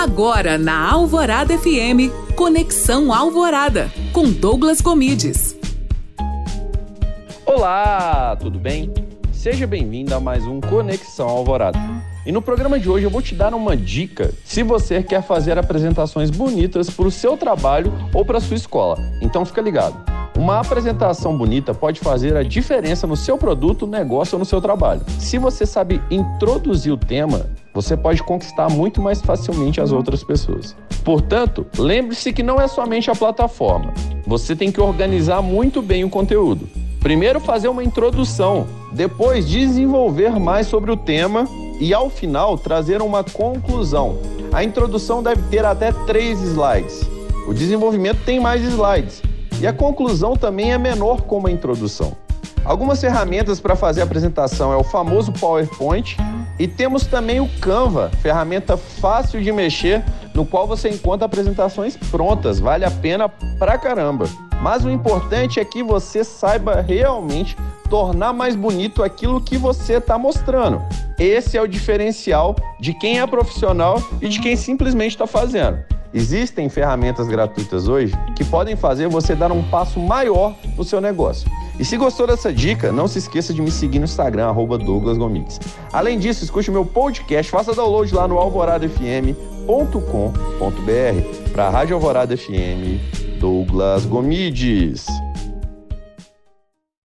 Agora na Alvorada FM, Conexão Alvorada, com Douglas Comides. Olá, tudo bem? Seja bem-vindo a mais um Conexão Alvorada. E no programa de hoje eu vou te dar uma dica se você quer fazer apresentações bonitas para o seu trabalho ou para a sua escola. Então fica ligado. Uma apresentação bonita pode fazer a diferença no seu produto, negócio ou no seu trabalho. Se você sabe introduzir o tema, você pode conquistar muito mais facilmente as outras pessoas. Portanto, lembre-se que não é somente a plataforma. Você tem que organizar muito bem o conteúdo. Primeiro, fazer uma introdução, depois, desenvolver mais sobre o tema e, ao final, trazer uma conclusão. A introdução deve ter até três slides. O desenvolvimento tem mais slides. E a conclusão também é menor como a introdução. Algumas ferramentas para fazer a apresentação é o famoso PowerPoint e temos também o Canva, ferramenta fácil de mexer, no qual você encontra apresentações prontas, vale a pena pra caramba. Mas o importante é que você saiba realmente tornar mais bonito aquilo que você está mostrando. Esse é o diferencial de quem é profissional e de quem simplesmente está fazendo. Existem ferramentas gratuitas hoje que podem fazer você dar um passo maior no seu negócio. E se gostou dessa dica, não se esqueça de me seguir no Instagram, arroba Douglas Gomes. Além disso, escute meu podcast, faça download lá no alvoradafm.com.br para a Rádio Alvorada FM, Douglas Gomides.